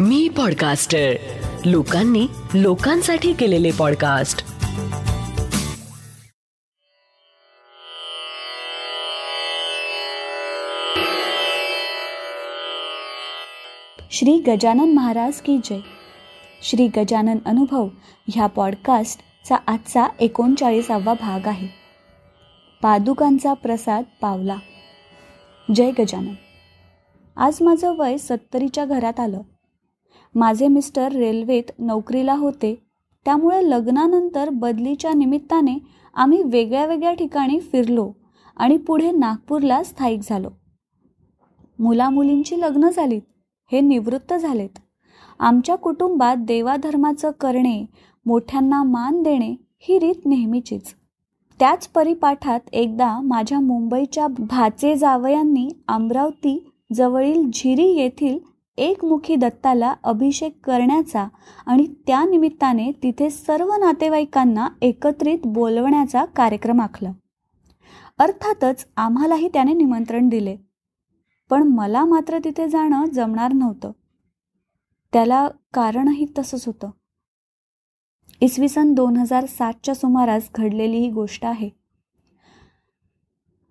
मी podcaster लोकांनी लोकांसाठी केलेले पॉडकास्ट श्री गजानन महाराज की जय. श्री गजानन अनुभव ह्या पॉडकास्टचा आजचा एकोणचाळीसावा भाग आहे. पादुकांचा प्रसाद पावला. जय गजानन. आज माझं वय सत्तरीच्या घरात आलं. माझे मिस्टर रेल्वेत नोकरीला होते. त्यामुळे लग्नानंतर बदलीच्या निमित्ताने आम्ही वेगळ्या वेगळ्या ठिकाणी फिरलो आणि पुढे नागपूरला स्थायिक झालो. मुलामुलींची लग्न झालीत हे निवृत्त झालेत. आमच्या कुटुंबात देवाधर्माचं करणे मोठ्यांना मान देणे ही रीत नेहमीचीच. त्याच परिपाठात एकदा माझ्या मुंबईच्या भाचे जावयांनी अमरावती जवळील झिरी येथील एकमुखी दत्ताला अभिषेक करण्याचा आणि त्यानिमित्ताने तिथे सर्व नातेवाईकांना एकत्रित बोलवण्याचा कार्यक्रम आखला. अर्थातच आम्हालाही त्याने निमंत्रण दिले. पण मला मात्र तिथे जाणं जमणार नव्हतं. त्याला कारणही तसंच होतं. इसवी सन दोन हजार सातच्या सुमारास घडलेली ही गोष्ट आहे.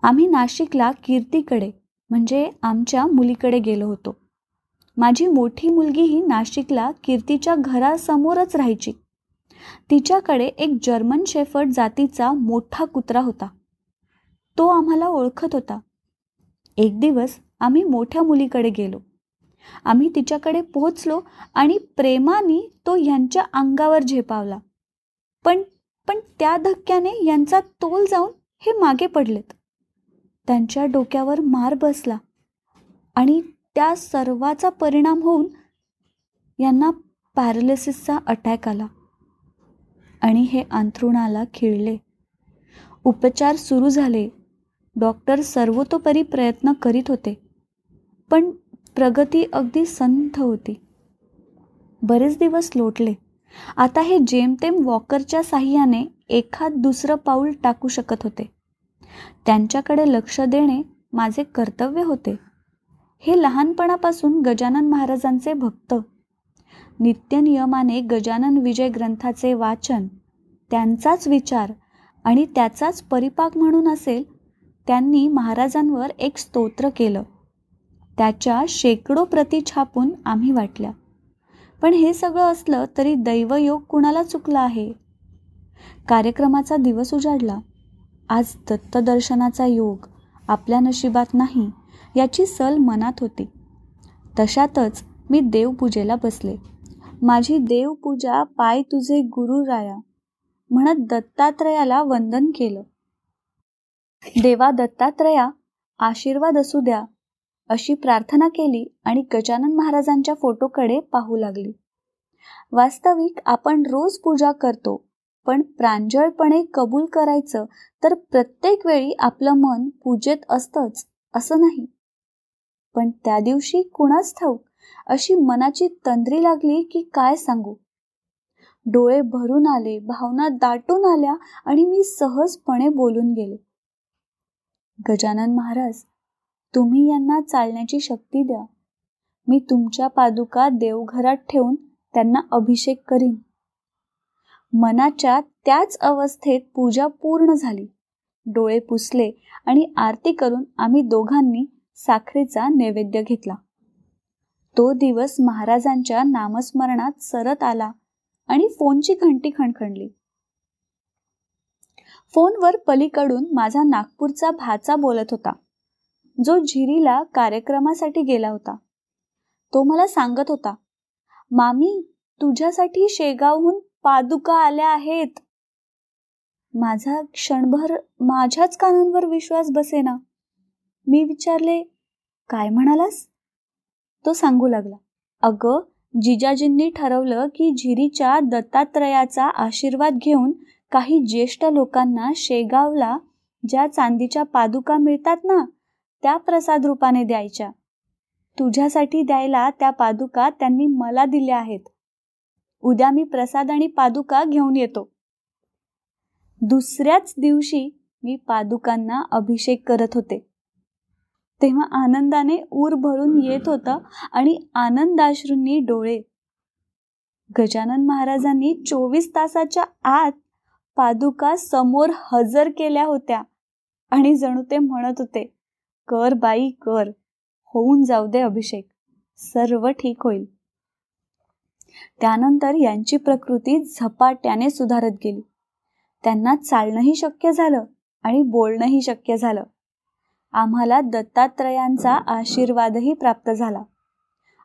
आम्ही नाशिकला कीर्तीकडे म्हणजे आमच्या मुलीकडे गेलो होतो. माझी मोठी मुलगी ही नाशिकला कीर्तीच्या घरासमोरच राहायची. तिच्याकडे एक जर्मन शेफर्ड जातीचा मोठा कुत्रा होता. तो आम्हाला ओळखत होता. एक दिवस आम्ही मोठ्या मुलीकडे गेलो. आम्ही तिच्याकडे पोहोचलो आणि प्रेमाने तो यांच्या अंगावर झेपावला. पण पण त्या धक्क्याने यांचा तोल जाऊन हे मागे पडलेत. त्यांच्या डोक्यावर मार बसला आणि त्या सर्वाचा परिणाम होऊन यांना पॅरालिसिसचा अटॅक आला. आणि हे अंथरुणाला खिळले. उपचार सुरू झाले. डॉक्टर सर्वतोपरी प्रयत्न करीत होते. पण प्रगती अगदी संथ होती. बरेच दिवस लोटले. आता हे जेमतेम वॉकरच्या साह्याने एखाद दुसरं पाऊल टाकू शकत होते. त्यांच्याकडे लक्ष देणे माझे कर्तव्य होते. हे लहानपणापासून गजानन महाराजांचे भक्त. नित्यनियमाने गजानन विजय ग्रंथाचे वाचन त्यांचाच विचार आणि त्याचाच परिपाक म्हणून असेल त्यांनी महाराजांवर एक स्तोत्र केलं. त्याच्या शेकडो प्रती छापून आम्ही वाटल्या. पण हे सगळं असलं तरी दैवयोग कुणाला चुकला आहे? कार्यक्रमाचा दिवस उजाडला. आज दत्तदर्शनाचा योग आपल्या नशिबात नाही. याची सल मनात होती. तशातच मी देवपूजेला बसले. माझी देवपूजा पाय तुझे गुरु राया. म्हणत दत्तात्रयाला वंदन केलं. देवा दत्तात्रया आशीर्वाद असू द्या. अशी प्रार्थना केली आणि गजानन महाराजांच्या फोटोकडे पाहू लागली. वास्तविक आपण रोज पूजा करतो पण प्रांजळपणे कबूल करायचं तर प्रत्येक वेळी आपलं मन पूजेत असतंच. असं नाही. पण त्या दिवशी कुणाच ठाऊक अशी मनाची तंद्री लागली की काय सांगू? डोळे भरून आले भावना दाटून आल्या आणि मी सहजपणे बोलून गेले. गजानन महाराज तुम्ही यांना चालण्याची शक्ती द्या. मी तुमच्या पादुका देवघरात ठेवून त्यांना अभिषेक करीन. मनाच्या त्याच अवस्थेत पूजा पूर्ण झाली. डोळे पुसले आणि आरती करून आम्ही दोघांनी साखरेचा नैवेद्य घेतला. तो दिवस महाराजांच्या नामस्मरणात सरत आला आणि फोनची घंटी खणखणली. फोनवर पलीकडून माझा नागपूरचा भाचा बोलत होता. जो झिरीला कार्यक्रमासाठी गेला होता. तो मला सांगत होता मामी तुझ्यासाठी शेगावहून पादुका आल्या आहेत. माझा क्षणभर माझ्याच कानांवर विश्वास बसेना. मी विचारले काय म्हणालास? तो सांगू लागला अगं जिजाजींनी ठरवलं की झिरीच्या दत्तात्रयाचा आशीर्वाद घेऊन काही ज्येष्ठ लोकांना शेगावला ज्या चांदीच्या पादुका मिळतात ना त्या प्रसाद रूपाने द्यायच्या. तुझ्यासाठी द्यायला त्या पादुका त्यांनी मला दिल्या आहेत. उद्या मी प्रसाद आणि पादुका घेऊन येतो. दुसऱ्याच दिवशी मी पादुकांना अभिषेक करत होते. तेव्हा आनंदाने ऊर भरून येत होता आणि आनंदाश्रूंनी डोळे. गजानन महाराजांनी चोवीस तासाच्या आत पादुका समोर हजर केल्या होत्या आणि जणू ते म्हणत होते कर बाई कर. होऊन जाऊ दे अभिषेक. सर्व ठीक होईल. त्यानंतर यांची प्रकृती झपाट्याने सुधारत गेली. त्यांना चालणंही शक्य झालं आणि बोलणंही शक्य झालं. आम्हाला दत्तात्रयांचा आशीर्वादही प्राप्त झाला.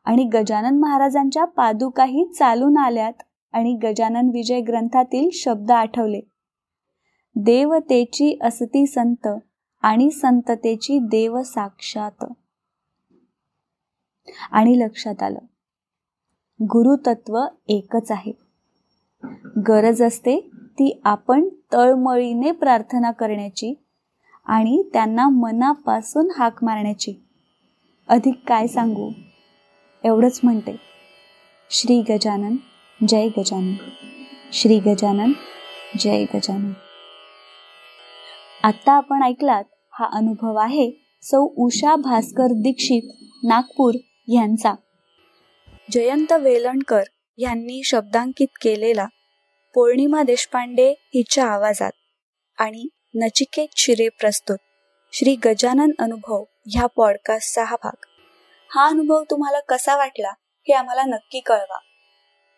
आणि गजानन महाराजांच्या पादुकाही चालून आल्यात आणि गजानन विजय ग्रंथातील शब्द आठवले. देवतेची असती संत आणि संततेची देव साक्षात. आणि लक्षात आलं. गुरुतत्व एकच आहे. गरज असते ती आपण तळमळीने प्रार्थना करण्याची आणि त्यांना मनापासून हाक मारण्याची. अधिक काय सांगू? एवढंच म्हणते. श्री गजानन जय गजानन. श्री गजानन जय गजानन. आता आपण ऐकलात हा अनुभव आहे सौ उषा भास्कर दीक्षित नागपूर यांचा. जयंत वेलणकर यांनी शब्दांकित केलेला पौर्णिमा देशपांडे हिच्या आवाजात. आणि नचिकेत शिरे प्रस्तुत. श्री गजानन अनुभव ह्या पॉडकास्टचा हा भाग. हा अनुभव तुम्हाला कसा वाटला हे आम्हाला नक्की कळवा.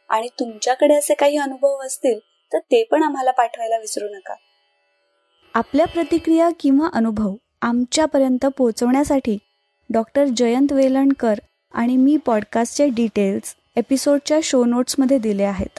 आणि तुमच्याकडे असे काही अनुभव असतील तर ते पण आम्हाला पाठवायला विसरू नका. आपल्या प्रतिक्रिया किंवा अनुभव आमच्यापर्यंत पोहोचवण्यासाठी डॉक्टर जयंत वेलणकर आणि मी पॉडकास्टचे डिटेल्स एपिसोडच्या शो नोट्समध्ये दिले आहेत.